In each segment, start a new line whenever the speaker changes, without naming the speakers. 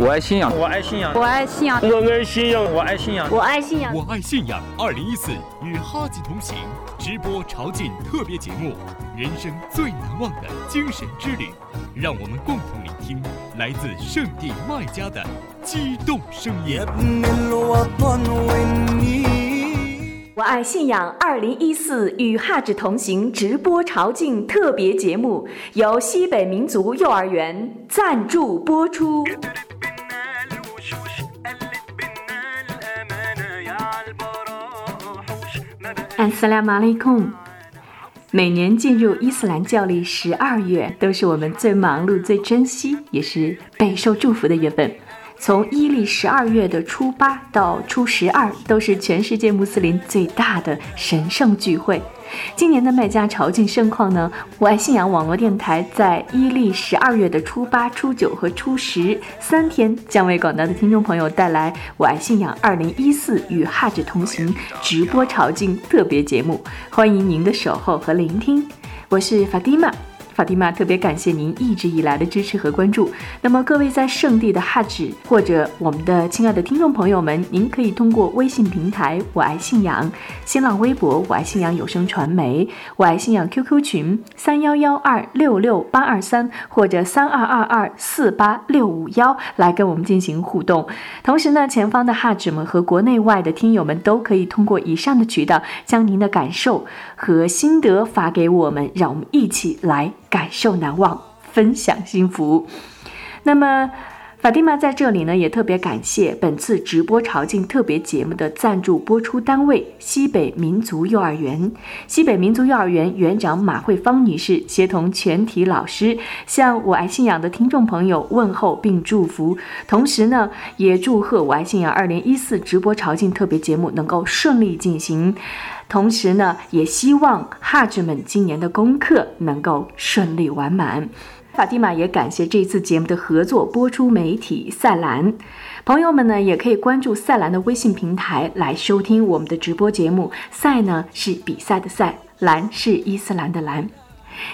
我爱信仰，
我爱信仰，
我爱信仰，
我爱信仰，我爱信仰，
我爱信仰，
我爱信仰。二零一四与哈吉同行直播朝觐特别节目，人生最难忘的精神之旅，让我们共同聆听来自圣地麦加的激动声音。
我爱信仰二零一四与哈吉同行直播朝觐特别节目，由西北民族幼儿园赞助播出。斯拉马利控。每年进入伊斯兰教历十二月，都是我们最忙碌、最珍惜，也是备受祝福的月份。从伊历十二月的初八到初十二，都是全世界穆斯林最大的神圣聚会。今年的麦加朝觐盛况呢？我爱信仰网络电台在伊利十二月的初八、初九和初十三天，将为广大的听众朋友带来我爱信仰二零一四与哈指同行直播朝觐特别节目，欢迎您的守候和聆听。我是法蒂玛。法蒂玛特别感谢您一直以来的支持和关注。那么各位在圣地的哈指或者我们的亲爱的听众朋友们，您可以通过微信平台“我爱信仰”、新浪微博“我爱信仰有声传媒”、我爱信仰 QQ 群三幺幺二六六八二三或者三二二二四八六五幺来跟我们进行互动。同时呢，前方的哈指们和国内外的听友们都可以通过以上的渠道，将您的感受和心得发给我们，让我们一起来。感受难忘，分享幸福。那么，法蒂玛在这里呢，也特别感谢本次直播朝觐特别节目的赞助播出单位——西北民族幼儿园。西北民族幼儿园园长马慧芳女士协同全体老师，向我爱信仰的听众朋友问候并祝福，同时呢，也祝贺我爱信仰二零一四直播朝觐特别节目能够顺利进行。同时呢，也希望哈智们今年的功课能够顺利完满。法蒂玛也感谢这次节目的合作播出媒体赛兰，朋友们呢也可以关注赛兰的微信平台来收听我们的直播节目。赛呢是比赛的赛，兰是伊斯兰的兰。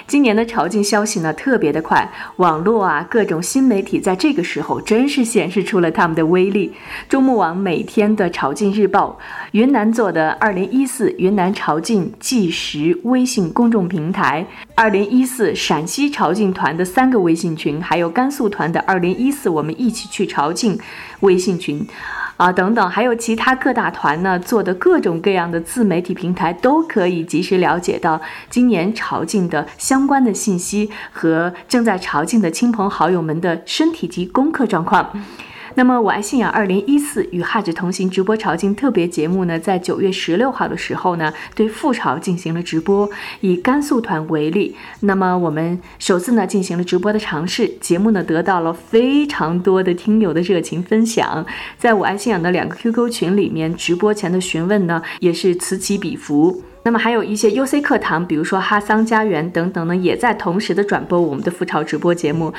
今年的朝觐消息呢特别的快，网络啊各种新媒体在这个时候真是显示出了他们的威力。中穆网每天的朝觐日报，云南做的二零一四云南朝觐纪实微信公众平台，二零一四陕西朝觐团的三个微信群，还有甘肃团的二零一四我们一起去朝觐微信群。啊，等等，还有其他各大团呢做的各种各样的自媒体平台，都可以及时了解到今年朝觐的相关的信息和正在朝觐的亲朋好友们的身体及功课状况。那么，我爱信仰二零一四与哈指同行直播朝觐特别节目呢，在九月十六号的时候呢，对复朝进行了直播。以甘肃团为例，那么我们首次呢进行了直播的尝试，节目呢得到了非常多的听友的热情分享。在我爱信仰的两个 QQ 群里面，直播前的询问呢也是此起彼伏。那么还有一些 UC 课堂，比如说哈桑家园等等呢，也在同时的转播我们的复潮直播节目。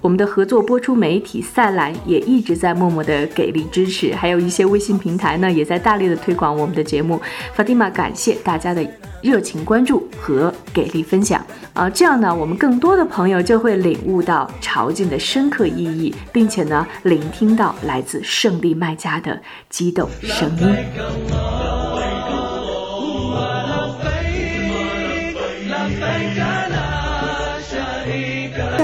我们的合作播出媒体赛兰也一直在默默的给力支持，还有一些微信平台呢，也在大力的推广我们的节目。法蒂玛感谢大家的热情关注和给力分享啊，这样呢，我们更多的朋友就会领悟到朝觐的深刻意义，并且呢，聆听到来自胜利卖家的激动声音。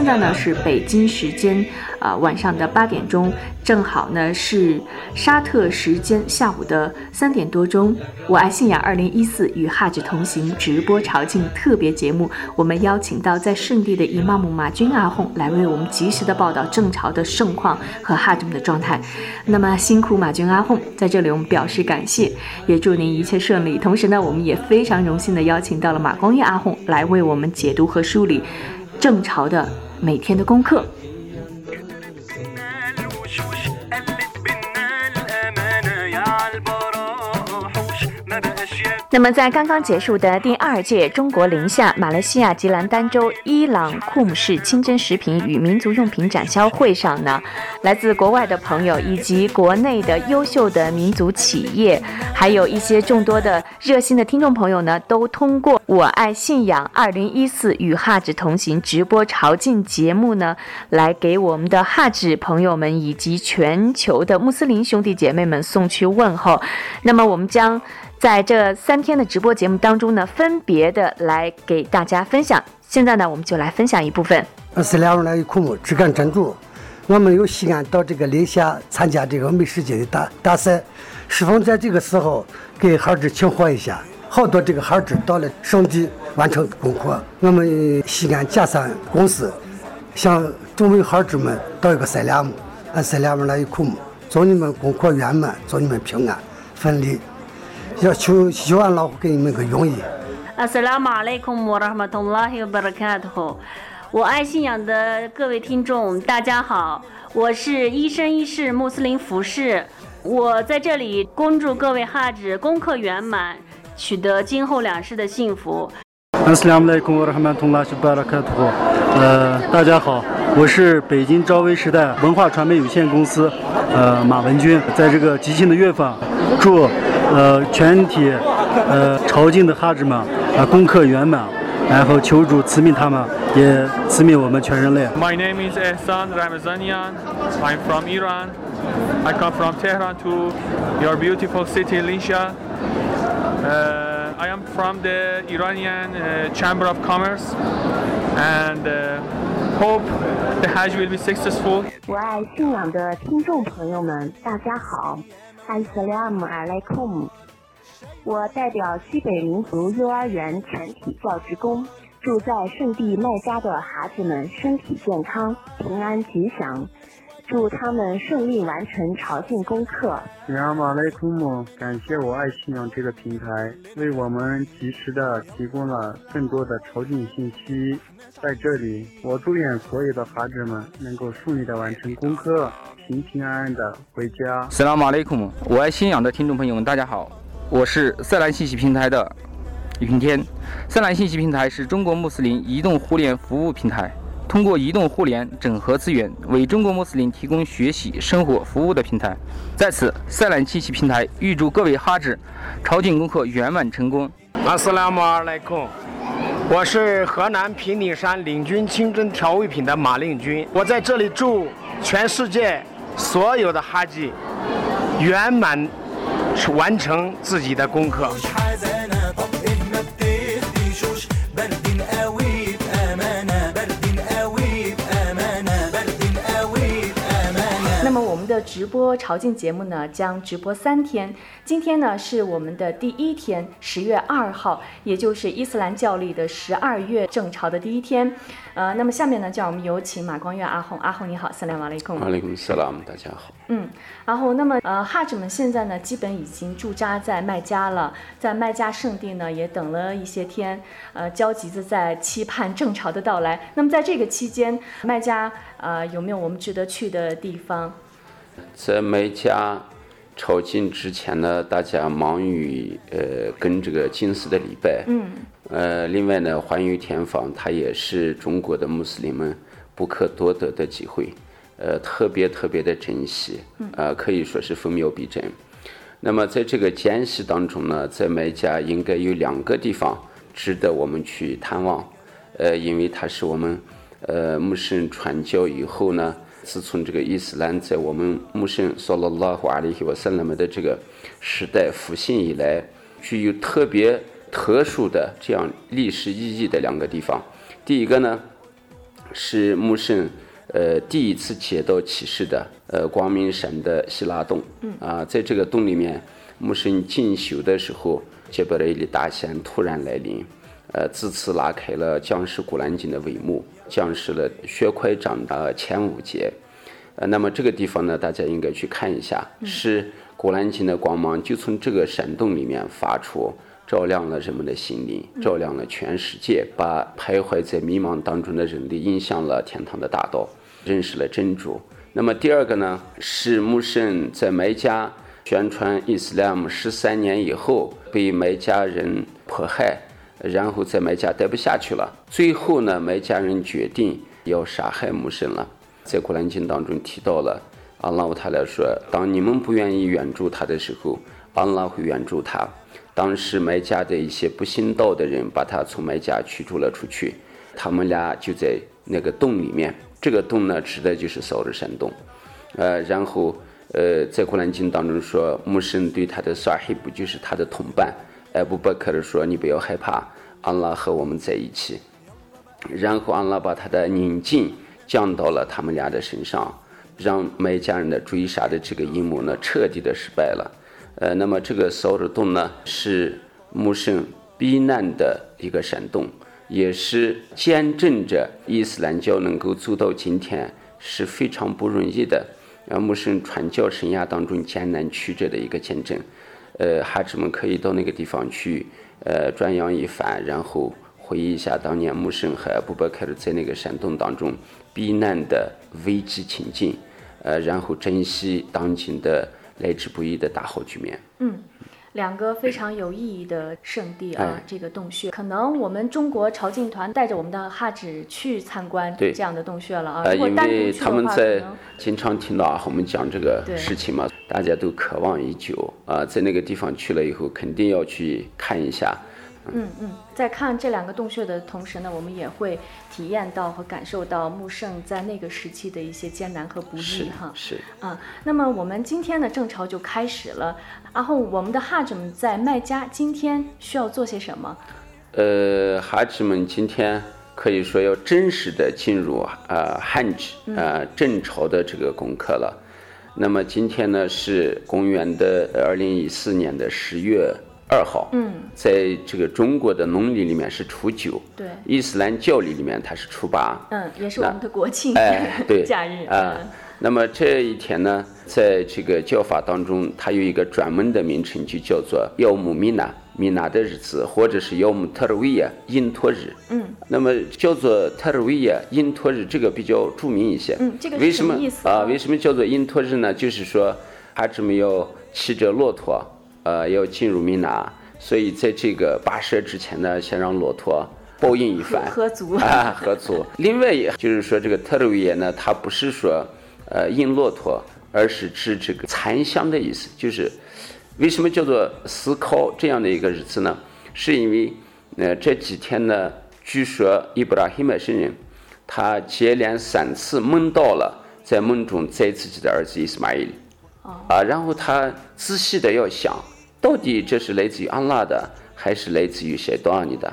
现在呢是北京时间啊晚上的八点钟，正好呢是沙特时间下午的三点多钟。我爱信仰二零一四与哈指同行直播朝觐特别节目，我们邀请到在圣地的伊玛目马军阿訇来为我们及时的报道正朝的盛况和哈指们的状态。那么辛苦马军阿訇，在这里我们表示感谢，也祝您一切顺利。同时呢，我们也非常荣幸的邀请到了马光业阿訇来为我们解读和梳理正朝的。每天的功课。那么，在刚刚结束的第二届中国宁夏、马来西亚吉兰丹州伊朗库姆市清真食品与民族用品展销会上呢，来自国外的朋友以及国内的优秀的民族企业，还有一些众多的热心的听众朋友呢，都通过“我爱信仰”二零一四与哈指同行直播朝觐节目呢，来给我们的哈指朋友们以及全球的穆斯林兄弟姐妹们送去问候。那么，我们将。在这三天的直播节目当中呢，分别的来给大家分享。现在呢，我们就来分享一部分。
是两位来苦木只干珍珠。我们由西安到这个宁夏参加这个美食节的大大赛，适逢在这个时候给孩子庆贺一下。好多这个孩子到了圣地完成功课。我们西安嘉山公司向众位孩子们道一个赛两木，俺赛两木来苦木，祝你们功课圆满，祝你们平安顺利。要求希望老虎给你们个容易。
阿斯拉马雷孔穆拉马通拉希巴拉卡特，我爱信仰的各位听众，大家好，我是一生一世穆斯林服饰，我在这里恭祝各位哈子功课圆满，取得今后两世的幸福。
阿斯拉马雷孔穆拉马通拉希巴拉卡特，呃，大家好，我是北京朝威时代文化传媒有限公司，呃，马文军，在这个吉庆的月份，祝。呃，全体呃朝觐的哈子们啊，功课圆满，然后求主赐命他们，也赐命我们全人类。
My name is Ehsan Ramazanian. I'm from Iran. I come from Tehran to your beautiful city, Linsha. Uh, I am from the Iranian uh, Chamber of Commerce and uh, hope the Hajj will be successful.
我爱信仰的听众朋友们，大家好。安斯拉姆阿莱库姆，我代表西北民族幼儿园全体教职工，祝在圣地麦加的孩子们身体健康、平安吉祥，祝他们顺利完成朝觐功课。
亚马莱库姆，感谢我爱信仰这个平台，为我们及时的提供了更多的朝觐信息。在这里，我祝愿所有的孩子们能够顺利的完成功课。平平安安的回家。
斯拉马雷库姆，我爱信仰的听众朋友们，大家好，我是赛兰信息平台的云天。赛兰信息平台是中国穆斯林移动互联服务平台，通过移动互联整合资源，为中国穆斯林提供学习、生活服务的平台。在此，赛兰信息平台预祝各位哈子朝觐功课圆满成功。
阿斯拉马尔莱克，我是河南平顶山领军清真调味品的马令军，我在这里祝全世界。所有的哈吉圆满完成自己的功课。
直播朝觐节目呢，将直播三天。今天呢是我们的第一天，十月二号，也就是伊斯兰教历的十二月正朝的第一天。呃，那么下面呢，就让我们有请马光月阿红。阿红你好，萨拉瓦雷贡。
瓦雷贡萨拉姆，大家好。
嗯，阿红那么呃，哈子们现在呢，基本已经驻扎在麦加了，在麦加圣地呢，也等了一些天，呃，焦急的在期盼正朝的到来。那么在这个期间，麦加呃有没有我们值得去的地方？
在麦加朝觐之前呢，大家忙于呃跟这个金丝的礼拜。
嗯。
呃，另外呢，环游天房，它也是中国的穆斯林们不可多得的机会，呃，特别特别的珍惜。呃，可以说是分秒必争。那么在这个间隙当中呢，在麦加应该有两个地方值得我们去探望。呃，因为它是我们呃穆斯林传教以后呢。自从这个伊斯兰在我们穆圣萨拉拉和阿里希瓦萨拉姆的这个时代复兴以来，具有特别特殊的这样历史意义的两个地方。第一个呢，是穆圣呃第一次接到启示的呃光明山的希拉洞。啊，在这个洞里面，穆圣进修的时候，杰布雷里大仙突然来临，呃，自此拉开了将士古兰经的帷幕。降世了血块长的前五节，呃，那么这个地方呢，大家应该去看一下，是古兰经的光芒就从这个山洞里面发出，照亮了人们的心灵，照亮了全世界，把徘徊在迷茫当中的人类引向了天堂的大道，认识了真主。那么第二个呢，是穆圣在麦加宣传伊斯兰十三年以后，被麦加人迫害，然后在麦加待不下去了。最后呢，麦加人决定要杀害穆圣了。在《古兰经》当中提到了，阿拉乌塔来说，当你们不愿意援助他的时候，阿拉会援助他。当时麦加的一些不信道的人把他从麦加驱逐了出去，他们俩就在那个洞里面。这个洞呢，指的就是扫日山洞。呃，然后呃，在《古兰经》当中说，穆圣对他的萨黑布就是他的同伴，艾布伯克说：“你不要害怕，安拉和我们在一起。”然后安拉把他的宁静降到了他们俩的身上，让麦加人的追杀的这个阴谋呢，彻底的失败了。呃，那么这个扫日洞呢，是穆圣避难的一个山洞，也是见证着伊斯兰教能够走到今天是非常不容易的。呃，穆圣传教生涯当中艰难曲折的一个见证。呃，孩子们可以到那个地方去，呃，转扬一番，然后回忆一下当年穆圣和布伯克尔在那个山洞当中避难的危机情境，呃，然后珍惜当今的。来之不易的大好局面。
嗯，两个非常有意义的圣地啊，这个洞穴，可能我们中国朝觐团带着我们的哈指去参观这样的洞穴了啊。
因为他们在经常听到我们讲这个事情嘛，大家都渴望已久啊，在那个地方去了以后，肯定要去看一下。
嗯嗯，在看这两个洞穴的同时呢，我们也会体验到和感受到穆圣在那个时期的一些艰难和不易哈。
是
啊，那么我们今天的正朝就开始了。然后我们的哈子们在麦加今天需要做些什么？
呃，哈子们今天可以说要真实的进入啊汉吉啊正朝的这个功课了。那么今天呢是公元的二零一四年的十月。二号，
嗯，
在这个中国的农历里面是初九，
对，
伊斯兰教历里面它是初八，
嗯，也是我们的国庆，
哎，对，
假日
啊。那么这一天呢，在这个教法当中，它有一个专门的名称，就叫做耀姆米娜米娜的日子，或者是要姆特尔维亚因托日，
嗯，
那么叫做特尔维亚因托日，这个比较著名一些，
嗯，这个
为什么
意思
啊？为什么叫做因托日呢？就是说，他这么要骑着骆驼。呃，要进入米娜，所以在这个跋涉之前呢，先让骆驼报应一番，
喝足
啊，喝足。另外，就是说这个特尔维耶呢，它不是说呃印骆驼，而是指这个残香的意思。就是为什么叫做思考这样的一个日子呢？是因为呃这几天呢，据说伊布拉希麦圣人他接连三次梦到了，在梦中载自己的儿子伊斯玛仪，啊，然后他仔细的要想。到底这是来自于安拉的，还是来自于谁多阿尼的？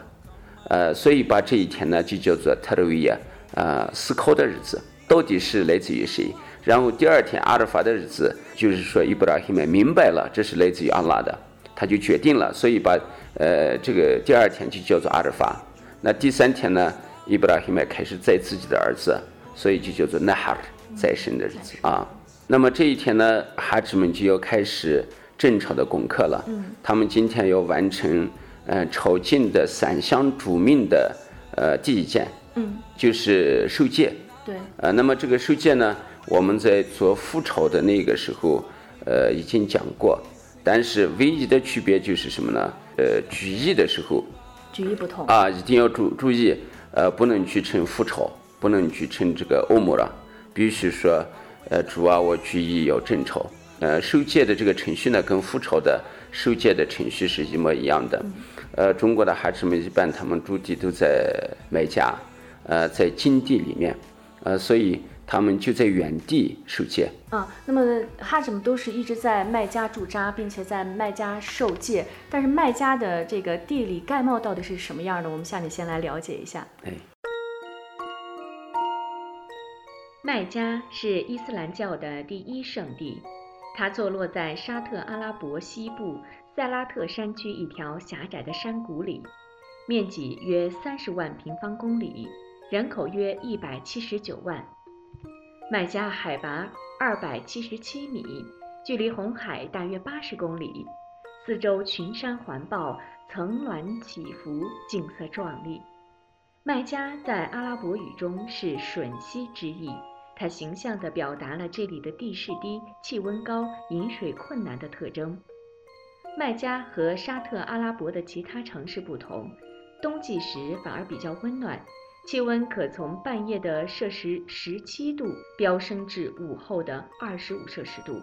呃，所以把这一天呢就叫做特鲁伊亚，呃，思考的日子，到底是来自于谁？然后第二天阿尔法的日子，就是说伊布拉希曼明白了这是来自于阿拉的，他就决定了，所以把呃这个第二天就叫做阿尔法。那第三天呢，伊布拉希曼开始载自己的儿子，所以就叫做纳哈尔再生的日子啊。那么这一天呢，哈子们就要开始。正朝的功课了，
嗯，
他们今天要完成，呃，朝觐的三项主命的，呃，第一件，
嗯，
就是受戒，
对，
呃，那么这个受戒呢，我们在做复朝的那个时候，呃，已经讲过，但是唯一的区别就是什么呢？呃，举义的时候，
举义不同
啊，一定要注注意，呃，不能去称复朝，不能去称这个欧姆了，必须说，呃，主啊，我举义要正朝。呃，受戒的这个程序呢，跟复朝的受戒的程序是一模一样的。呃，中国的孩子们一般他们驻地都在麦加，呃，在金地里面，呃，所以他们就在原地受戒。
啊，那么哈子们都是一直在麦加驻扎，并且在麦加受戒。但是麦加的这个地理概貌到底是什么样的？我们下面先来了解一下。
哎，
麦加是伊斯兰教的第一圣地。它坐落在沙特阿拉伯西部塞拉特山区一条狭窄的山谷里，面积约三十万平方公里，人口约一百七十九万。麦加海拔二百七十七米，距离红海大约八十公里，四周群山环抱，层峦起伏，景色壮丽。麦加在阿拉伯语中是吮吸之意。它形象地表达了这里的地势低、气温高、饮水困难的特征。
麦加和沙特阿拉伯的其他城市不同，冬季时反而比较温暖，气温可从半夜的摄氏十七度飙升至午后的二十五摄氏度。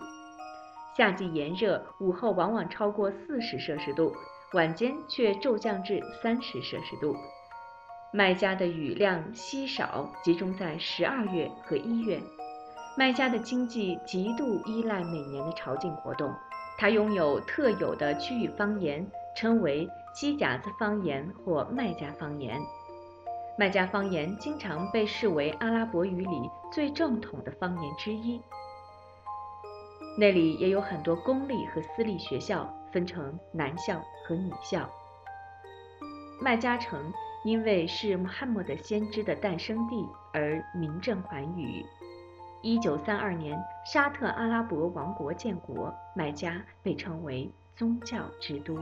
夏季炎热，午后往往超过四十摄氏度，晚间却骤降至三十摄氏度。麦加的雨量稀少，集中在十二月和一月。麦加的经济极度依赖每年的朝觐活动，它拥有特有的区域方言，称为机甲子方言或麦加方言。麦加方言经常被视为阿拉伯语里最正统的方言之一。那里也有很多公立和私立学校，分成男校和女校。麦加城因为是穆罕默德先知的诞生地而名震寰宇。一九三二年，沙特阿拉伯王国建国，麦加被称为宗教之都。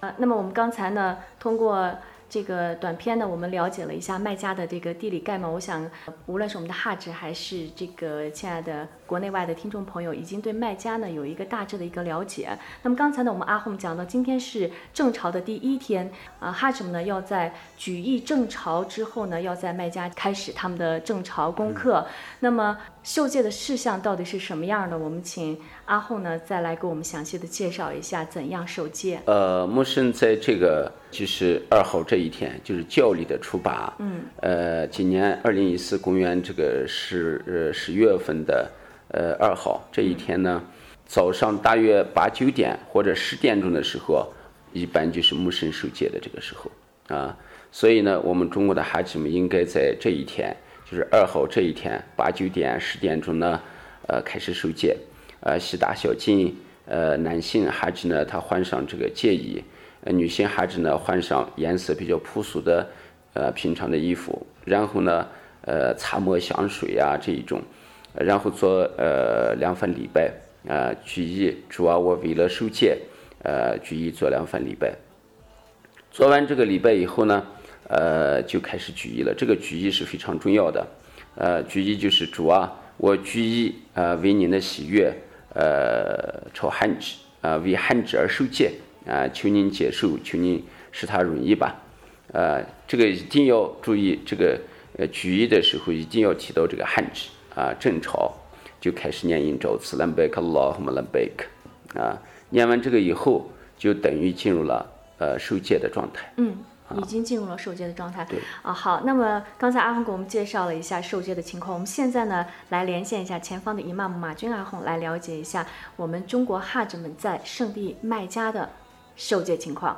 呃，那么我们刚才呢，通过。这个短片呢，我们了解了一下卖家的这个地理概貌。我想，无论是我们的哈志，还是这个亲爱的国内外的听众朋友，已经对卖家呢有一个大致的一个了解。那么刚才呢，我们阿红讲到，今天是正朝的第一天啊，哈志们呢要在举义正朝之后呢，要在卖家开始他们的正朝功课。那么受戒的事项到底是什么样的？我们请阿后呢再来给我们详细的介绍一下怎样受戒。
呃，木生在这个就是二号这。一天就是教历的初八，
嗯，
呃，今年二零一四公元这个十呃十月份的呃二号这一天呢，早上大约八九点或者十点钟的时候，一般就是木生受戒的这个时候啊，所以呢，我们中国的孩子们应该在这一天，就是二号这一天八九点十点钟呢，呃，开始受戒，呃，洗大小净，呃，男性孩子呢，他换上这个戒衣。呃，女性孩子呢，换上颜色比较朴素的，呃，平常的衣服，然后呢，呃，擦抹香水呀这一种，然后做呃两份礼拜，啊，举义，主要我为了受戒，呃，举义做两份礼拜。做完这个礼拜以后呢，呃，就开始举义了。这个举义是非常重要的，呃，举义就是主啊，我举义啊，为您的喜悦，呃，朝汉子啊，为汉子而受戒。啊，求您接受，求您使他容易吧。呃，这个一定要注意，这个呃举义的时候一定要提到这个汉字啊。正朝就开始念印咒词，兰贝克拉和兰贝克啊。念完这个以后，就等于进入了呃受戒的状态。
嗯。已经进入了受戒的状态。
对
啊，好，那么刚才阿红给我们介绍了一下受戒的情况，我们现在呢来连线一下前方的伊玛目马军阿红，来了解一下我们中国哈子们在圣地麦加的。受戒情况。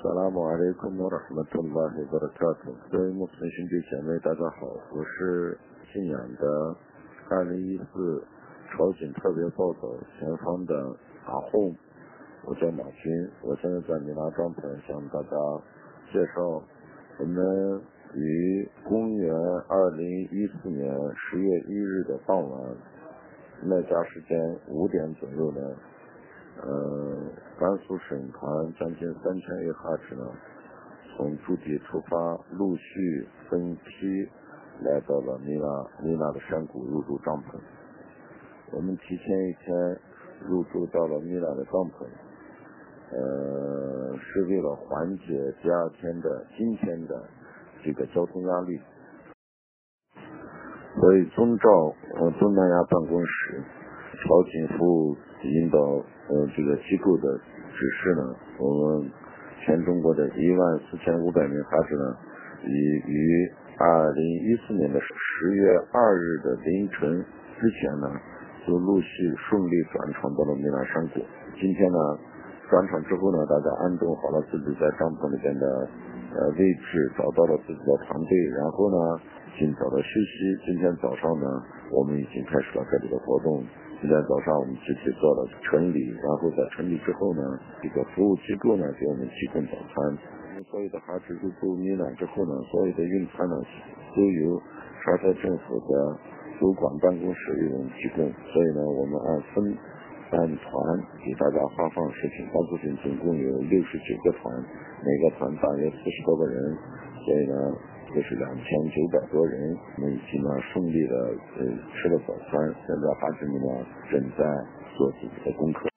萨拉姆阿里库穆拉哈特拉希巴的卡图，各位穆斯林兄弟姐妹，大家好，我是信仰的二零一四朝鲜特别报道前方的阿訇，我叫马军，我现在在米拉帐篷向大家介绍，我们于公元二零一四年十月一日的傍晚，麦加时间五点左右呢。呃，甘肃省团将近三千位哈子呢，从驻地出发，陆续分批来到了米拉米拉的山谷入住帐篷。我们提前一天入住到了米拉的帐篷，呃，是为了缓解第二天的今天的这个交通压力。所以遵照呃东南亚办公室朝请服务引导。呃，这个机构的指示呢，我们全中国的一万四千五百名孩子呢，已于二零一四年的十月二日的凌晨之前呢，就陆续顺利转场到了米兰山谷。今天呢，转场之后呢，大家安顿好了自己在帐篷里边的呃位置，找到了自己的团队，然后呢，尽早的休息。今天早上呢，我们已经开始了这里的活动。今天早上我们集体做了晨礼，然后在晨礼之后呢，这个服务机构呢给我们提供早餐。所有的孩子入住米兰之后呢，所有的用餐呢都由沙特政府的主管办公室为我们提供。所以呢，我们按分按团给大家发放食品，到目前总共有六十九个团，每个团大约四十多个人，所以呢，就是两千九百多人，我们今呢顺利的呃吃了早餐，现在孩子们呢正在做自己的功课。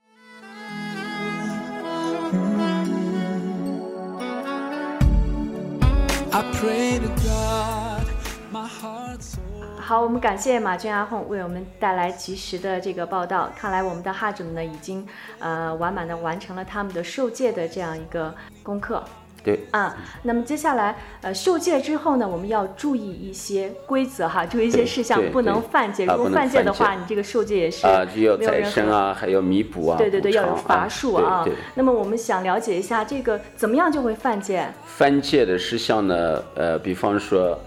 好，我们感谢马军阿红为我们带来及时的这个报道。看来我们的哈主们呢，已经呃完满的完成了他们的受戒的这样一个功课。
对
啊，那么接下来呃受戒之后呢，我们要注意一些规则哈，注意一些事项，不能犯戒。如果犯戒的话，你这个受戒也是
啊，就要再生啊，还要弥补啊，
对对对，要有罚数
啊。
那么我们想了解一下这个怎么样就会犯戒？
犯戒的事项呢，呃，比方说。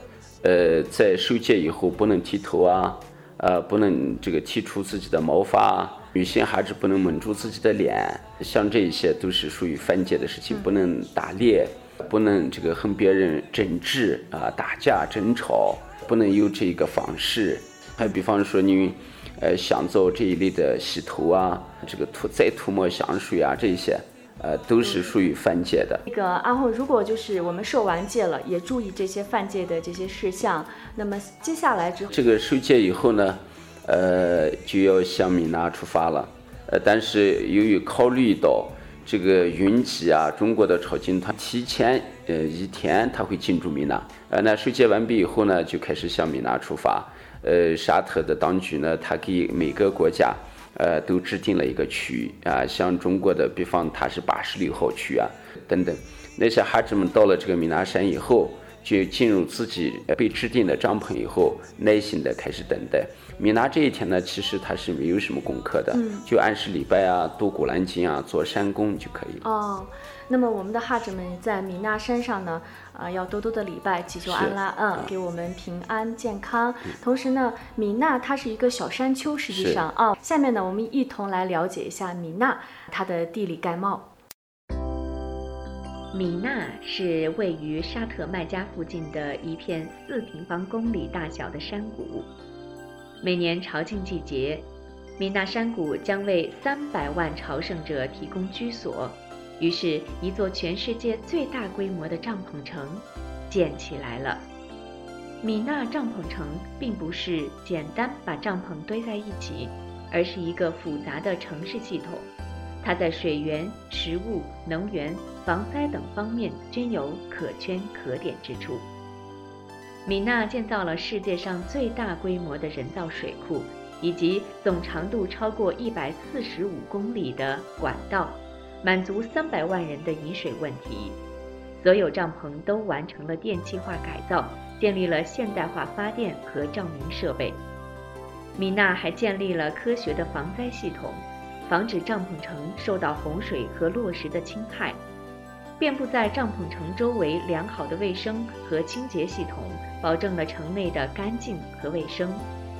呃，在受戒以后不能剃头啊，呃，不能这个剃除自己的毛发，女性还是不能蒙住自己的脸，像这一些都是属于犯戒的事情，不能打猎，不能这个和别人争执啊，打架争吵，不能有这个方式。还比方说你，呃，想做这一类的洗头啊，这个涂再涂抹香水啊，这一些。呃，都是属于犯戒的。
那个阿后，如果就是我们受完戒了，也注意这些犯戒的这些事项。那么接下来之后，
这个受戒以后呢，呃，就要向米娜出发了。呃，但是由于考虑到这个云集啊，中国的朝觐团提前呃一天他会进驻米娜。呃，那受戒完毕以后呢，就开始向米娜出发。呃，沙特的当局呢，他给每个国家。呃，都制定了一个区域啊，像中国的，比方它是八十六号区啊，等等，那些哈子们到了这个米拿山以后，就进入自己被制定的帐篷以后，耐心的开始等待。米拿这一天呢，其实它是没有什么功课的，就按时礼拜啊，读古兰经啊，做山工就可以了。
哦。那么我们的哈子们在米纳山上呢，啊，要多多的礼拜，祈求安拉，嗯，给我们平安健康。同时呢，米纳它是一个小山丘，实际上啊，下面呢，我们一同来了解一下米纳它的地理概貌。
米纳是位于沙特麦加附近的一片四平方公里大小的山谷。每年朝觐季节，米纳山谷将为三百万朝圣者提供居所。于是，一座全世界最大规模的帐篷城建起来了。米纳帐篷城并不是简单把帐篷堆在一起，而是一个复杂的城市系统。它在水源、食物、能源、防灾等方面均有可圈可点之处。米纳建造了世界上最大规模的人造水库，以及总长度超过一百四十五公里的管道。满足三百万人的饮水问题，所有帐篷都完成了电气化改造，建立了现代化发电和照明设备。米娜还建立了科学的防灾系统，防止帐篷城受到洪水和落石的侵害。遍布在帐篷城周围良好的卫生和清洁系统，保证了城内的干净和卫生，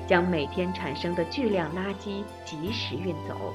将每天产生的巨量垃圾及时运走。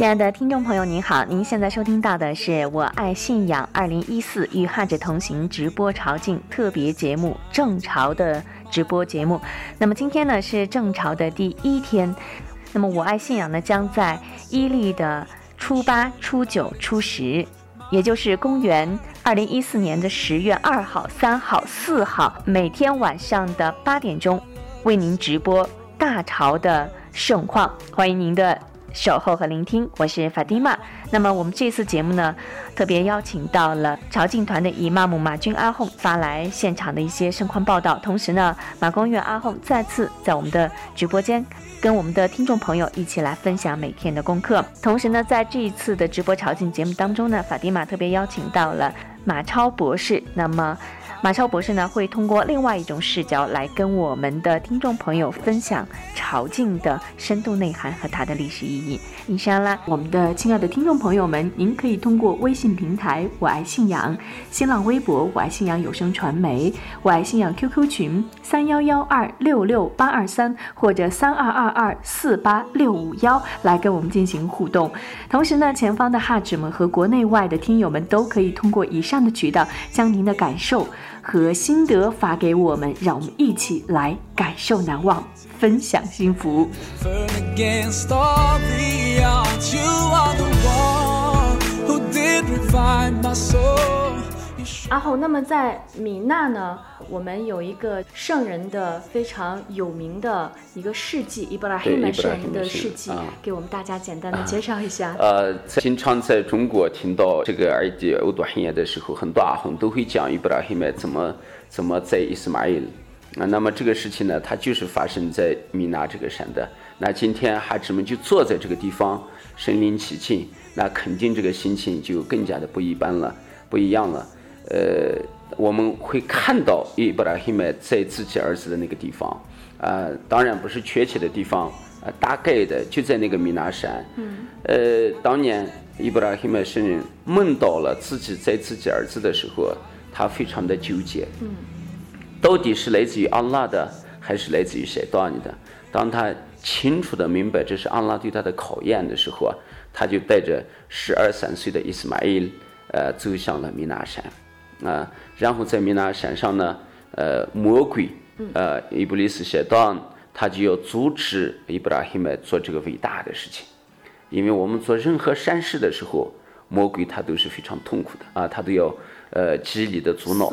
亲爱的听众朋友，您好，您现在收听到的是《我爱信仰》二零一四与汉者同行直播朝觐特别节目正朝的。直播节目，那么今天呢是正朝的第一天，那么我爱信仰呢将在伊历的初八、初九、初十，也就是公元二零一四年的十月二号、三号、四号，每天晚上的八点钟为您直播大朝的盛况，欢迎您的。守候和聆听，我是法蒂玛。那么我们这次节目呢，特别邀请到了朝觐团的姨妈姆马军阿訇发来现场的一些盛况报道。同时呢，马公院阿訇再次在我们的直播间跟我们的听众朋友一起来分享每天的功课。同时呢，在这一次的直播朝觐节目当中呢，法蒂玛特别邀请到了马超博士。那么。马超博士呢，会通过另外一种视角来跟我们的听众朋友分享朝觐的深度内涵和它的历史意义。以上啦，我们的亲爱的听众朋友们，您可以通过微信平台“我爱信仰”、新浪微博“我爱信仰有声传媒”、“我爱信仰 ”QQ 群三幺幺二六六八二三或者三二二二四八六五幺来跟我们进行互动。同时呢，前方的哈子们和国内外的听友们都可以通过以上的渠道将您的感受。和心得发给我们让我们一起来感受难忘分享幸福。阿红，那么在米娜呢我们有一个圣人的非常有名的一个事迹，伊布拉黑曼圣人的事迹，给我们大家简单的介绍一下。
呃，经常在中国听到这个耳机欧多黑夜的时候，很多阿訇都会讲伊布拉黑曼怎么怎么在伊斯玛仪啊。那么这个事情呢，它就是发生在米娜这个山的。那今天哈子们就坐在这个地方，身临其境，那肯定这个心情就更加的不一般了，不一样了。呃，我们会看到伊布拉希麦在自己儿子的那个地方，啊，当然不是确切的地方，啊，大概的就在那个米拿山。嗯。呃，当年伊布拉希麦圣人梦到了自己在自己儿子的时候，他非常的纠结。嗯。到底是来自于安拉的，还是来自于谁当的？当他清楚的明白这是安拉对他的考验的时候啊，他就带着十二三岁的伊斯玛仪，呃，走向了米拿山，啊，然后在米拉山上呢，呃，魔鬼，呃，伊布里斯谢当，他就要阻止伊布拉希麦做这个伟大的事情，因为我们做任何善事的时候，魔鬼他都是非常痛苦的啊，他都要呃极力的阻挠，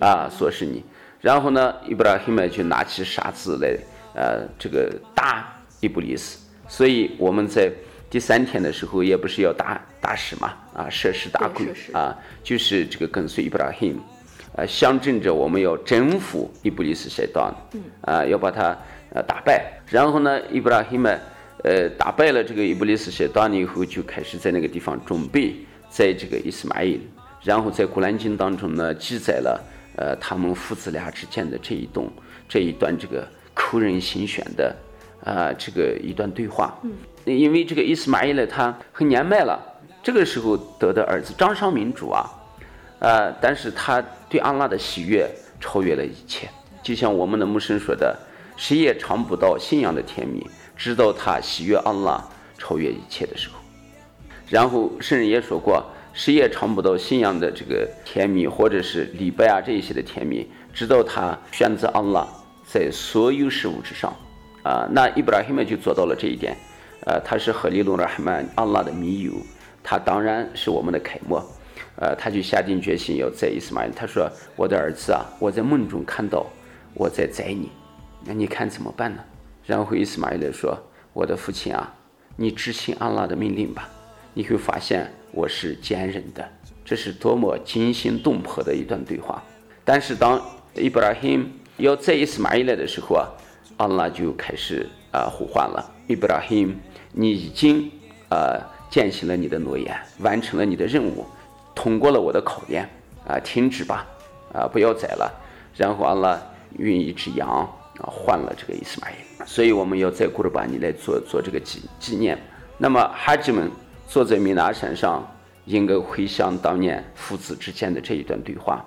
啊，唆使你，然后呢，伊布拉希麦就拿起沙子来。呃，这个打伊布里斯，所以我们在第三天的时候，也不是要打打石嘛，啊，设石打鬼啊，就是这个跟随伊布拉希姆，呃，象征着我们要征服伊布里斯塞当，啊，要把他呃打败。然后呢，伊布拉希姆呃打败了这个伊布里斯塞段以后，就开始在那个地方准备在这个伊斯玛仪，然后在古兰经当中呢记载了呃他们父子俩之间的这一段这一段这个。扣人心弦的，啊，这个一段对话。嗯，因为这个伊斯玛仪呢，他很年迈了，这个时候得的儿子张商明主啊，啊，但是他对安拉的喜悦超越了一切。就像我们的牧神说的，谁也尝不到信仰的甜蜜，直到他喜悦安拉超越一切的时候。然后圣人也说过，谁也尝不到信仰的这个甜蜜，或者是礼拜啊这一些的甜蜜，直到他选择安拉。在所有事物之上，啊，那伊布拉希曼就做到了这一点，呃，他是和利路尔哈曼安拉的密友，他当然是我们的楷模，呃，他就下定决心要在伊斯玛仪，他说：“我的儿子啊，我在梦中看到我在宰你，那你看怎么办呢？”然后伊斯玛仪来说：“我的父亲啊，你执行安拉的命令吧，你会发现我是坚韧的。”这是多么惊心动魄的一段对话。但是当伊布拉希要在伊斯玛仪来的时候啊，安拉就开始啊呼唤了。伊布拉希，你已经啊践行了你的诺言，完成了你的任务，通过了我的考验啊，停止吧，啊不要宰了。然后安拉用一只羊啊换了这个伊斯玛仪，所以我们要在古尔巴尼来做做这个纪纪念。那么哈吉们坐在米纳山上，应该回想当年父子之间的这一段对话。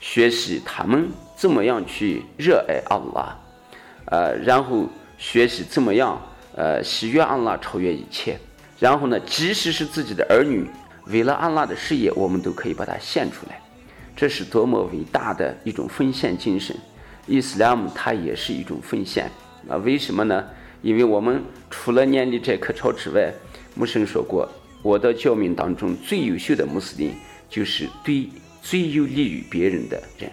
学习他们怎么样去热爱阿拉，呃，然后学习怎么样呃喜悦阿拉超越一切，然后呢，即使是自己的儿女，为了阿拉的事业，我们都可以把它献出来，这是多么伟大的一种奉献精神。伊斯兰姆它也是一种奉献啊，为什么呢？因为我们除了念的这课抄之外，穆生说过，我的教命当中最优秀的穆斯林就是对。最有利于别人的人。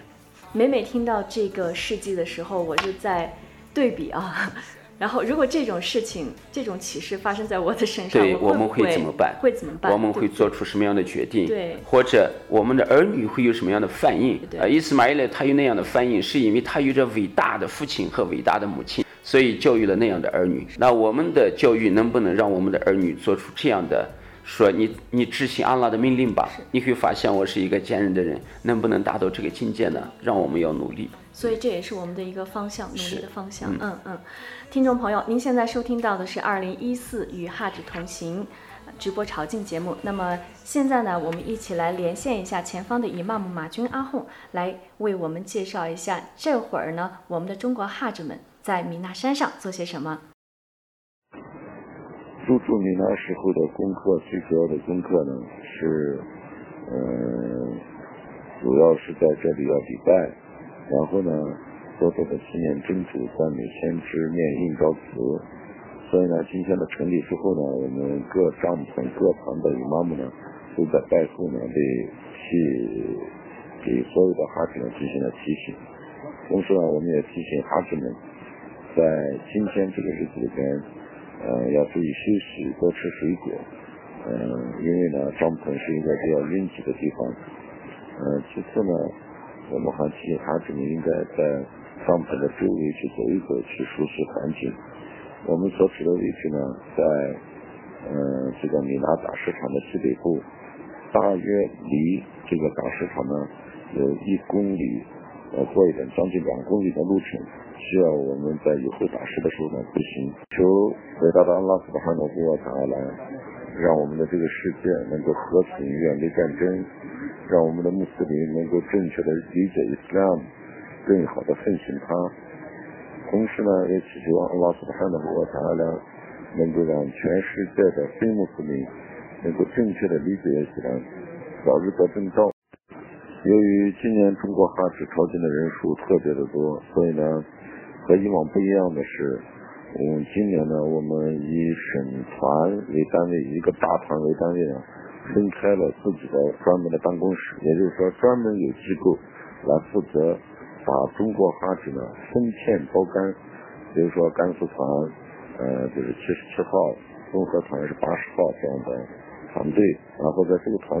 每每听到这个事迹的时候，我就在对比啊。然后，如果这种事情、这种启示发生在我的身上，
对，我们
会
怎么办？
会怎么办？
我们会做出什么样的决定？
对，
或者我们的儿女会有什么样的反应？啊，伊斯玛伊勒他有那样的反应，是因为他有着伟大的父亲和伟大的母亲，所以教育了那样的儿女。那我们的教育能不能让我们的儿女做出这样的？说你你执行安拉的命令吧，你会发现我是一个坚韧的人，能不能达到这个境界呢？让我们要努力。
所以这也是我们的一个方向，努力的方向。嗯嗯，听众朋友，您现在收听到的是二零一四与哈指同行直播朝觐节目。那么现在呢，我们一起来连线一下前方的伊玛目马军阿訇，来为我们介绍一下这会儿呢，我们的中国哈指们在米纳山上做些什么。
入住米纳时候的功课，最主要的功课呢是，嗯，主要是在这里要礼拜，然后呢，多多的纪念真主，赞美先知，念印招词。所以呢，今天的成立之后呢，我们各帐篷、各堂的姨妈们呢，都在拜后呢为去给所有的哈子们进行了提醒。同时呢，我们也提醒哈子们，在今天这个日子里边，呃，要注意休息，多吃水果。嗯，因为呢，帐篷是一个比较拥挤的地方。嗯，其次呢，我们还提醒哈子们应该在帐篷的周围去走一走，去熟悉环境。我们所处的位置呢，在嗯这个米拉大市场的西北部，大约离这个大市场呢有一公里呃多一点，将近两公里的路程，需要我们在以后打市的时候呢步行。求伟大的安拉斯的哈诺布瓦塔来，让我们的这个世界能够和平，远离战争，让我们的穆斯林能够正确的理解伊斯兰，更好的奉行它。同时呢，也祈求安拉斯的哈诺布瓦塔来。能够让全世界的非穆斯林能够正确的理解伊斯兰，早日得正道。由于今年中国哈什朝觐的人数特别的多，所以呢，和以往不一样的是，嗯，今年呢，我们以省团为单位，一个大团为单位啊，分开了自己的专门的办公室，也就是说，专门有机构来负责把中国哈什呢分片包干，比如说甘肃团。呃，就是七十七号综合团是八十号这样的团队，然后在这个团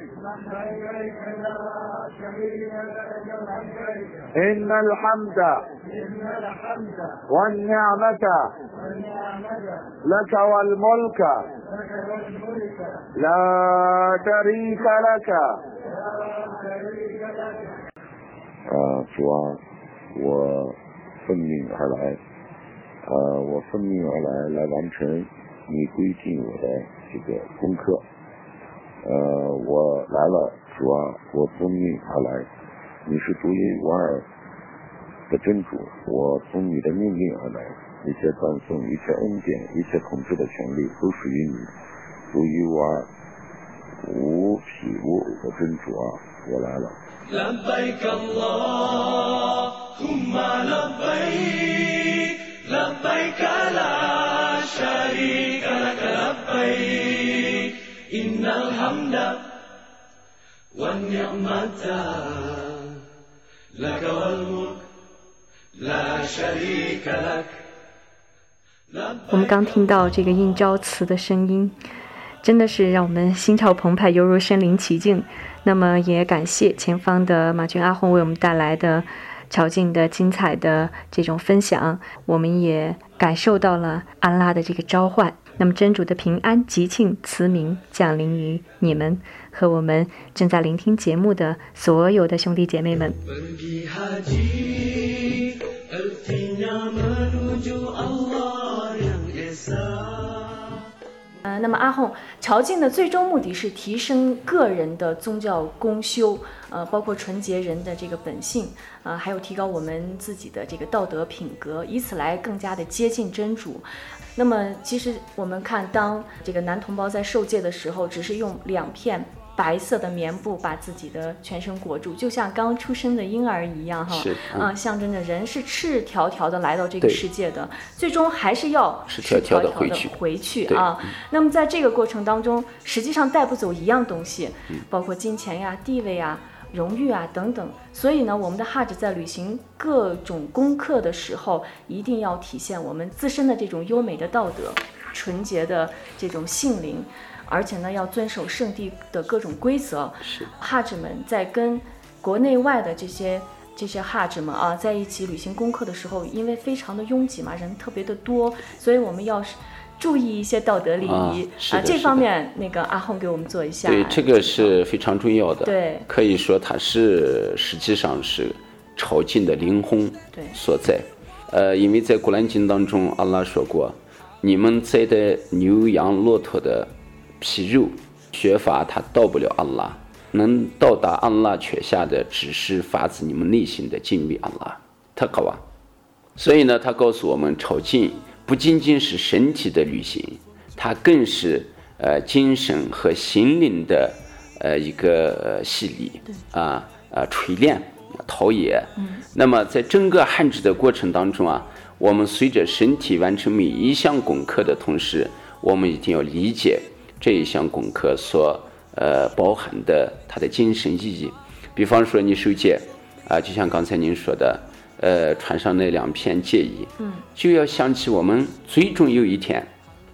إن الحمد والنعمة لك والملك لا شريك لك
啊，主啊，我奉命而来，呃，我奉命而来，来完成你规定我的这个功课。 呃，我来了，主啊，我奉命而来，你是独一无二的真主，我从你的命令而来，一切赞颂、一切恩典、一切统治的权利都属于你，独一无二、无匹无偶的真主啊，我来了。
لبيك اللهم لبيك لبيك لا شريك لك لبيك إن الحمد والنعمة لك والملك لا شريك لك
我们刚听到这个应召词的声音，真的是让我们心潮澎湃，犹如身临其境。那么也感谢前方的马军阿红为我们带来的朝觐的精彩的这种分享，我们也感受到了安拉的这个召唤。 那么真主的平安、吉庆、慈明降临于你们和我们正在聆听节目的所有的兄弟姐妹们。呃，那么阿訇朝觐的最终目的是提升个人的宗教功修，呃，包括纯洁人的这个本性，呃，还有提高我们自己的这个道德品格，以此来更加的接近真主。那么，其实我们看，当这个男同胞在受戒的时候，只是用两片白色的棉布把自己的全身裹住，就像刚出生的婴儿一样，哈，
嗯。
象征着人是赤条条的来到这个世界的，最终还是要
赤条条
的
回去。
回去
对。
啊。那么在这个过程当中，实际上带不走一样东西，
嗯。
包括金钱呀、地位啊、荣誉啊等等。所以呢，我们的哈指在履行各种功课的时候，一定要体现我们自身的这种优美的道德、纯洁的这种性灵，而且呢，要遵守圣地的各种规则。
是
哈指们在跟国内外的这些这些哈子们啊，在一起履行功课的时候，因为非常的拥挤嘛，人特别的多，所以我们要是注意一些道德礼仪这
是的是的
方面那个阿訇给我们做一下。
对，这个是非常重要的。
对
可以说它是实际上是朝觐的灵魂
对
所在。呃，因为在古兰经当中，阿拉说过，你们摘的牛羊骆驼的皮肉，学法它到不了阿拉，能到达阿拉却下的只是发自你们内心的敬畏阿拉，特高啊。所以呢，他告诉我们，朝觐不仅仅是身体的旅行，它更是呃精神和心灵的呃一个呃洗礼啊啊锤炼陶冶。嗯那么在整个汉制的过程当中啊，我们随着身体完成每一项功课的同时，我们一定要理解这一项功课所呃包含的它的精神意义。比方说你受戒啊，就像刚才您说的，呃，船上那两片戒衣，
嗯，
就要想起我们最终有一天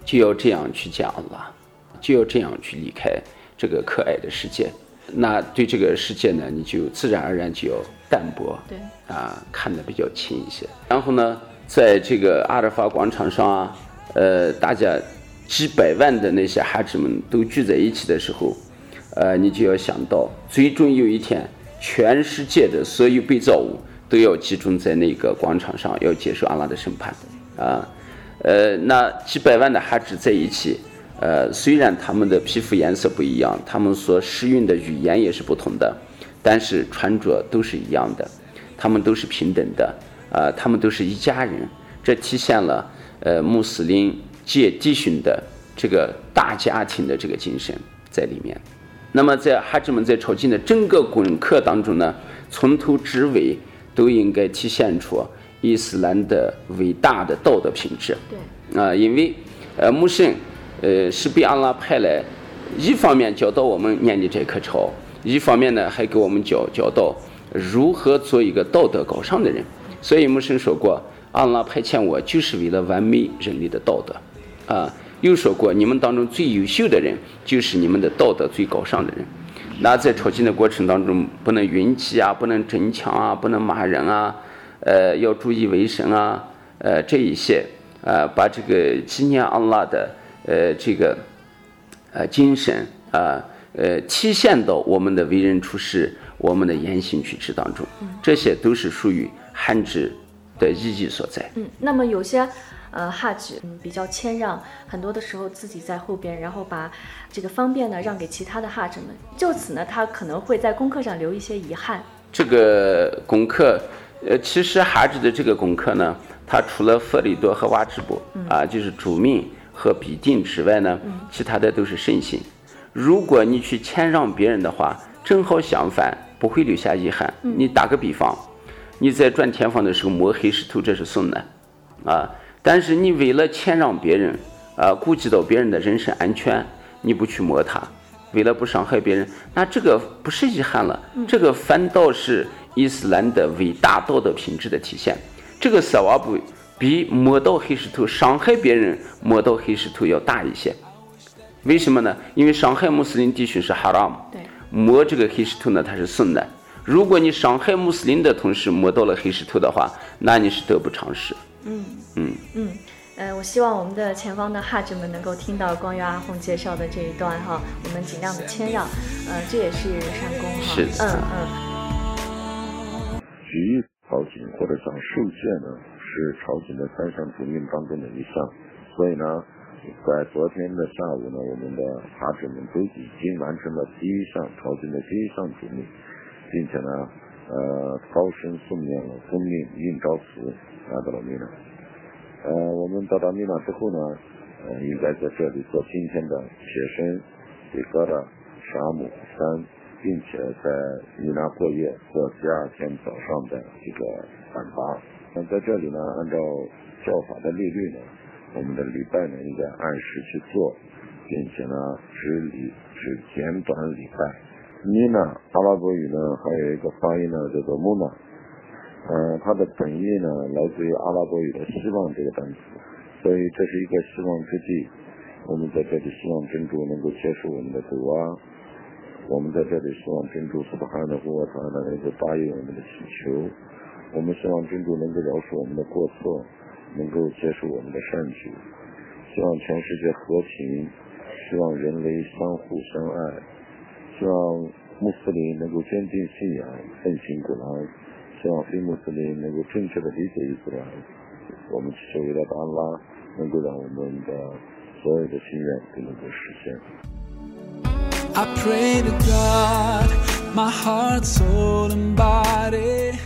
就要这样去讲了，就要这样去离开这个可爱的世界。那对这个世界呢，你就自然而然就要淡薄，
对，
啊，看得比较轻一些。然后呢，在这个阿尔法广场上啊，呃，大家几百万的那些孩子们都聚在一起的时候，呃，你就要想到，最终有一天，全世界的所有被造物都要集中在那个广场上，要接受阿拉的审判，啊，呃，那几百万的哈子在一起，呃，虽然他们的皮肤颜色不一样，他们所使用的语言也是不同的，但是穿着都是一样的，他们都是平等的，啊、他们都是一家人，这体现了呃穆斯林借弟兄的这个大家庭的这个精神在里面。那么在哈吉们在朝觐的整个功课当中呢，从头至尾都应该体现出伊斯兰的伟大的道德品质。
对，
啊、因为呃穆圣呃是被阿拉派来，一方面教导我们念的这颗朝，一方面呢还给我们教教导如何做一个道德高尚的人。所以穆圣说过，阿拉派遣我就是为了完美人类的道德，啊，又说过你们当中最优秀的人就是你们的道德最高尚的人。那在朝觐的过程当中，不能云气啊，不能争抢啊，不能骂人啊，呃，要注意卫生啊，呃，这一些，呃，把这个纪念安拉的呃这个呃精神啊呃体现到我们的为人处事、我们的言行举止当中，这些都是属于汉制的意义所在。
嗯，那么有些呃哈子嗯比较谦让，很多的时候自己在后边，然后把这个方便呢让给其他的哈子们，就此呢他可能会在功课上留一些遗憾。
这个功课，呃，其实哈制的这个功课呢，他除了弗里多和瓦支布啊，就是主命和必定之外呢，其他的都是圣行。如果你去谦让别人的话，正好相反，不会留下遗憾。你打个比方，你在转天方的时候摸黑石头，这是送的，啊，但是你为了谦让别人，啊，顾及到别人的人身安全，你不去摸它，为了不伤害别人，那这个不是遗憾了，这个反倒是伊斯兰的伟大道德品质的体现。这个萨瓦布比摸到黑石头伤害别人摸到黑石头要大一些。为什么呢？因为伤害穆斯林弟兄是 haram，
对，
摸这个黑石头呢，它是顺的。如果你伤害穆斯林的同时摸到了黑石头的话，那你是得不偿失。
嗯
嗯
嗯。呃，我希望我们的前方的哈子们能够听到关于阿訇介绍的这一段哈，我们尽量的谦让，呃，这也是善功哈。
是的
嗯嗯。
举朝觐或者讲受戒呢，是朝廷的三项主命当中的一项。所以呢，在昨天的下午呢，我们的哈子们都已经完成了第一项朝觐的第一项主命，并且呢，呃，高声诵念了封命应召词来到了米纳。呃，我们到达米纳之后呢，呃，应该在这里做今天的铁身、这个的沙姆山，并且在米纳过夜，做第二天早上的这个晚八。那在这里呢，按照教法的律律呢，我们的礼拜呢应该按时去做，并且呢只礼只简短礼拜。米娜阿拉伯语呢还有一个发音呢叫做穆纳。呃，它的本意呢来自于阿拉伯语的“希望”这个单词，所以这是一个希望之地。我们在这里希望真主能够接受我们的主啊，我们在这里希望真主苏巴汗的和他呢能够答应我们的祈求，我们希望真主能够饶恕我们的过错，能够接受我们的善举，希望全世界和平，希望人类相互相爱，希望穆斯林能够坚定信仰，奉行古兰，希望非穆斯林能够正确的理解伊斯兰。我们祈求伟大的安拉能够让我们的所有的心愿都能够实现。
I pray to God, my heart, soul, and body.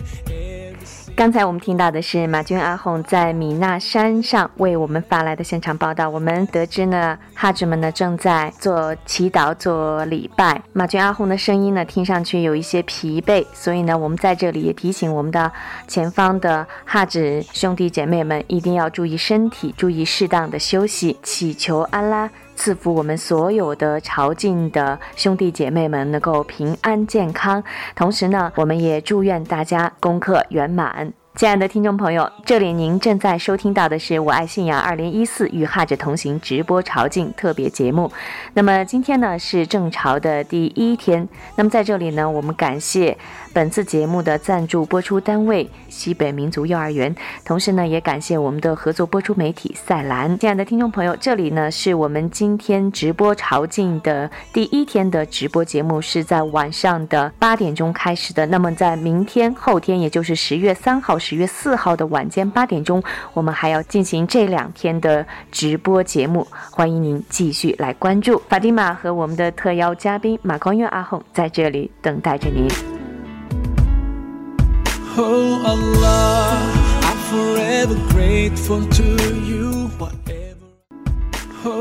刚才我们听到的是马军阿红在米纳山上为我们发来的现场报道。我们得知呢，哈子们呢正在做祈祷、做礼拜。马军阿红的声音呢听上去有一些疲惫，所以呢，我们在这里也提醒我们的前方的哈子兄弟姐妹们，一定要注意身体，注意适当的休息，祈求安拉。赐福我们所有的朝觐的兄弟姐妹们能够平安健康，同时呢，我们也祝愿大家功课圆满。亲爱的听众朋友，这里您正在收听到的是《我爱信仰2014与哈着同行》直播朝觐特别节目。那么今天呢是正朝的第一天，那么在这里呢，我们感谢本次节目的赞助播出单位西北民族幼儿园，同时呢也感谢我们的合作播出媒体赛兰。亲爱的听众朋友，这里呢是我们今天直播朝觐的第一天的直播节目，是在晚上的八点钟开始的。那么在明天、后天，也就是十月三号。十月四号的晚间八点钟，我们还要进行这两天的直播节目，欢迎您继续来关注。法蒂玛和我们的特邀嘉宾马光月阿红在这里等待着您。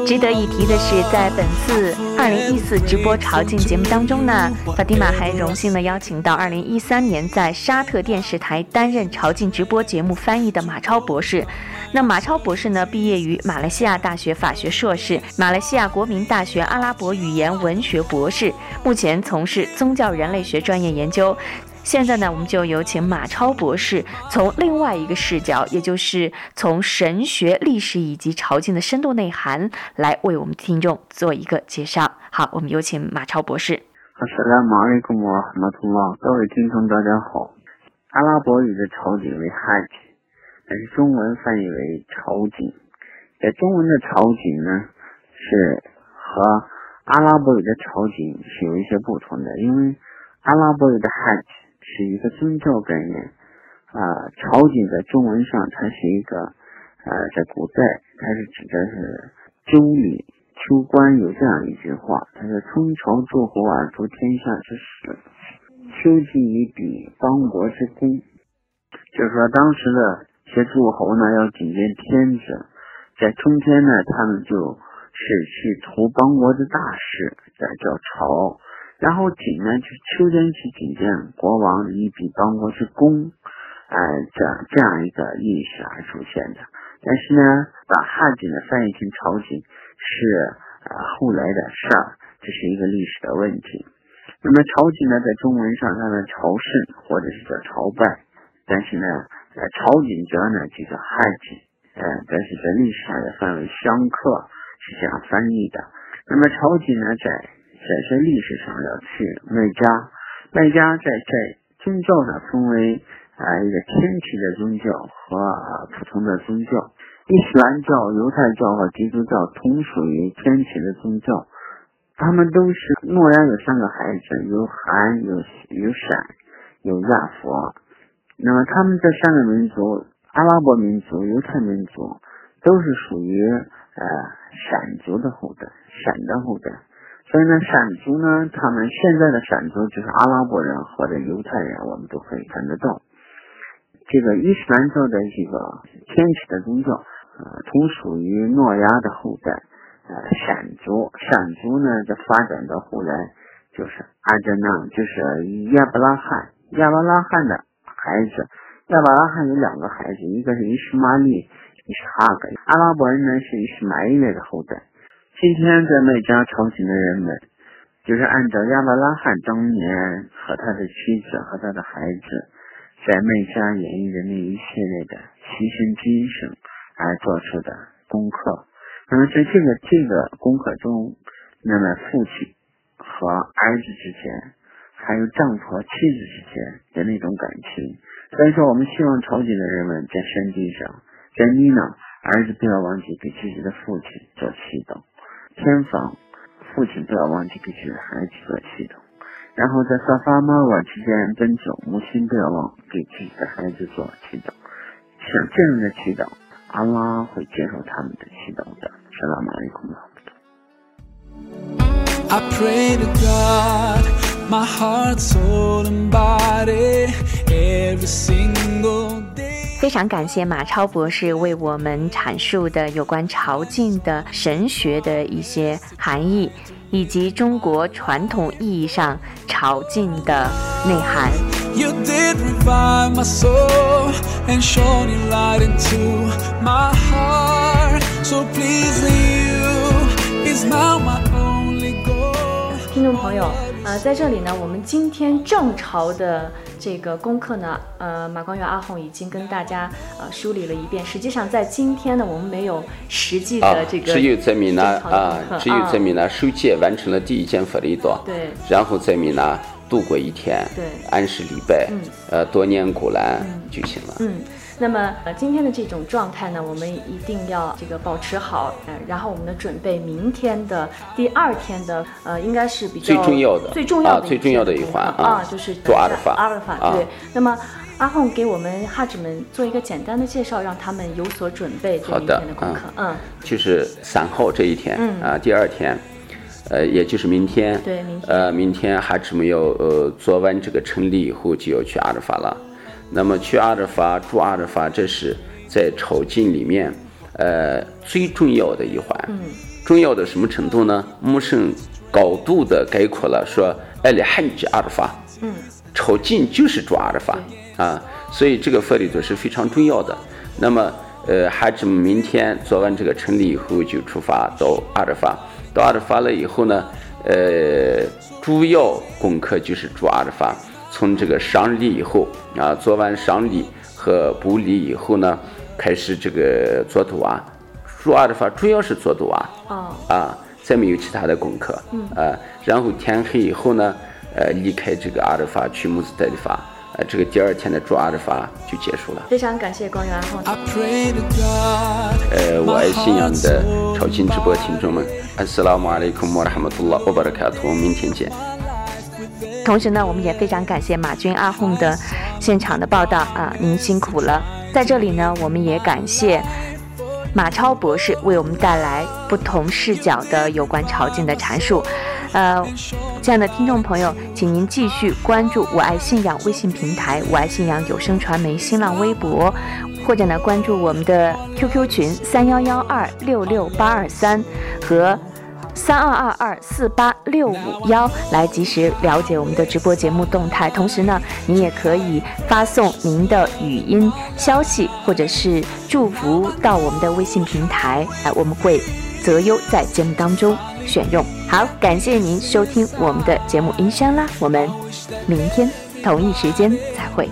值得一提的是，在本次2014直播朝觐节目当中呢，法蒂玛还荣幸的邀请到2013年在沙特电视台担任朝觐直播节目翻译的马超博士。那马超博士呢，毕业于马来西亚大学法学硕士、马来西亚国民大学阿拉伯语言文学博士，目前从事宗教人类学专业研究。现在呢，我们就有请马超博士从另外一个视角，也就是从神学、历史以及朝觐的深度内涵，来为我们听众做一个介绍。好，我们有请马超博士。
阿拉马里古摩哈马图拉，各位听众大家好。阿拉伯语的朝觐为 Hajj，但是中文翻译为朝觐。在中文的朝觐呢，是和阿拉伯语的朝觐是有一些不同的，因为阿拉伯语的 Hajj 是一个宗教概念，啊、朝觐在中文上它是一个，呃，在古代它是指的是周礼秋官有这样一句话，他说：“春朝诸侯而图天下之事，秋季以比邦国之功。”就是说，当时的一些诸侯呢要觐见天子，在春天呢，他们就是去图邦国的大事，这叫朝。然后景呢，就是秋天去觐见国王，以比邦国之功，哎、呃，这这样一个意思而出现的。但是呢，把汉景呢翻译成朝景是呃后来的事儿，这是一个历史的问题。那么朝景呢，在中文上它的朝圣或者是叫朝拜，但是呢，呃，朝景则呢就叫汉景，呃，但是在历史上也分为相克是这样翻译的。那么朝景呢，在在这历史上要去麦加，麦加在在宗教上分为啊、一个天启的宗教和、普通的宗教。伊斯兰教、犹太教和基督教同属于天启的宗教，他们都是诺亚有三个孩子，有含、有有闪、有亚佛。那么他们这三个民族，阿拉伯民族、犹太民族，都是属于呃闪族的后代，闪的后代。所以呢，闪族呢，他们现在的闪族就是阿拉伯人或者犹太人，我们都可以看得到。这个伊斯兰教的这个天启的宗教，呃，同属于诺亚的后代，呃，闪族。闪族呢，这发展到后来就是阿珍纳，就是亚伯拉罕，亚伯拉罕的孩子。亚伯拉罕有两个孩子，一个是伊什玛利，伊什哈格。阿拉伯人呢是伊什玛利的后代。今天在麦加朝觐的人们，就是按照亚伯拉罕当年和他的妻子和他的孩子，在麦加演绎的那一系列的牺牲精神而做出的功课。那么在这个这个功课中，那么父亲和儿子之间，还有丈夫和妻子之间的那种感情。所以说，我们希望朝觐的人们在山地上，在尼呢，儿子不要忘记给自己的父亲做祈祷；天房，父亲不要忘记给自己的孩子做祈祷；然后在萨法马瓦之间奔走，母亲不要忘给自己的孩子做祈祷。像这样的祈祷，阿拉会接受他们的祈祷的。沙拉马里库拉。
I pray to God, my heart, soul, and body, every single day.
非常感谢马超博士为我们阐述的有关朝觐的神学的一些含义，以及中国传统意义上朝觐的内涵。
You did revive my soul and shone your light into my heart. So pleasing you is now my only goal.
听众朋友，呃，在这里呢，我们今天正朝的这个功课呢，呃，马光远阿红已经跟大家呃梳理了一遍。实际上，在今天呢，我们没有实际
啊
的这，个
只有在米纳
正朝的
啊，只有在米纳受戒完成了第一件佛利多，
对
然后在米纳度过一天，
对
安时礼拜，
嗯
呃，多念古兰就行了。
嗯，那么呃，今天的这种状态呢，我们一定要这个保持好，呃，然后我们呢准备明天的第二天的，呃，应该是比较
最重要的
最重要的
啊最重要的一环
啊
啊
就是
做阿尔法
阿尔法
啊
对。那么阿訇给我们哈子们做一个简单的介绍，让他们有所准备对明
好的
天的功课。嗯，
就是三号这一天，
嗯
啊，第二天，呃，也就是明天，
对明天
呃，明天还只没有呃做完这个成礼以后就要去阿尔法了。那么去阿尔法住阿尔法，这是在朝觐里面，呃，最重要的一环。
嗯
重要的什么程度呢？穆圣高度的概括了，说艾里汉吉阿尔法，
嗯
朝觐就是住阿尔法啊，所以这个佛里头是非常重要的。那么，呃，孩子们明天做完这个成礼以后就出发到阿尔法，到阿尔法了以后呢，呃，主要功课就是住阿尔法。从这个上礼以后啊，做完上礼和补礼以后呢，开始这个做杜啊。做阿尔法主要是做杜啊。
哦
啊，再没有其他的功课。
嗯
啊，然后天黑以后呢，呃，离开这个阿尔法去穆斯德里法，呃，这个第二天的住阿尔法就结束了。
非常感谢光源阿訇。
呃，我爱信仰的朝觐直播听众们，阿斯拉姆阿莱库姆拉哈马图拉沃巴拉卡图，我们明天见。
同时呢，我们也非常感谢马军阿红的现场的报道啊，您辛苦了。在这里呢，我们也感谢马超博士为我们带来不同视角的有关朝觐的阐述。呃，亲爱的听众朋友，请您继续关注“我爱信仰”微信平台、“我爱信仰有声传媒”新浪微博，或者呢关注我们的 QQ 群三幺幺二六六八二三和。三二二二四八六五幺来及时了解我们的直播节目动态。同时呢，您也可以发送您的语音消息或者是祝福到我们的微信平台，哎，我们会择优在节目当中选用。好，感谢您收听我们的节目音箱啦，我们明天同一时间再会。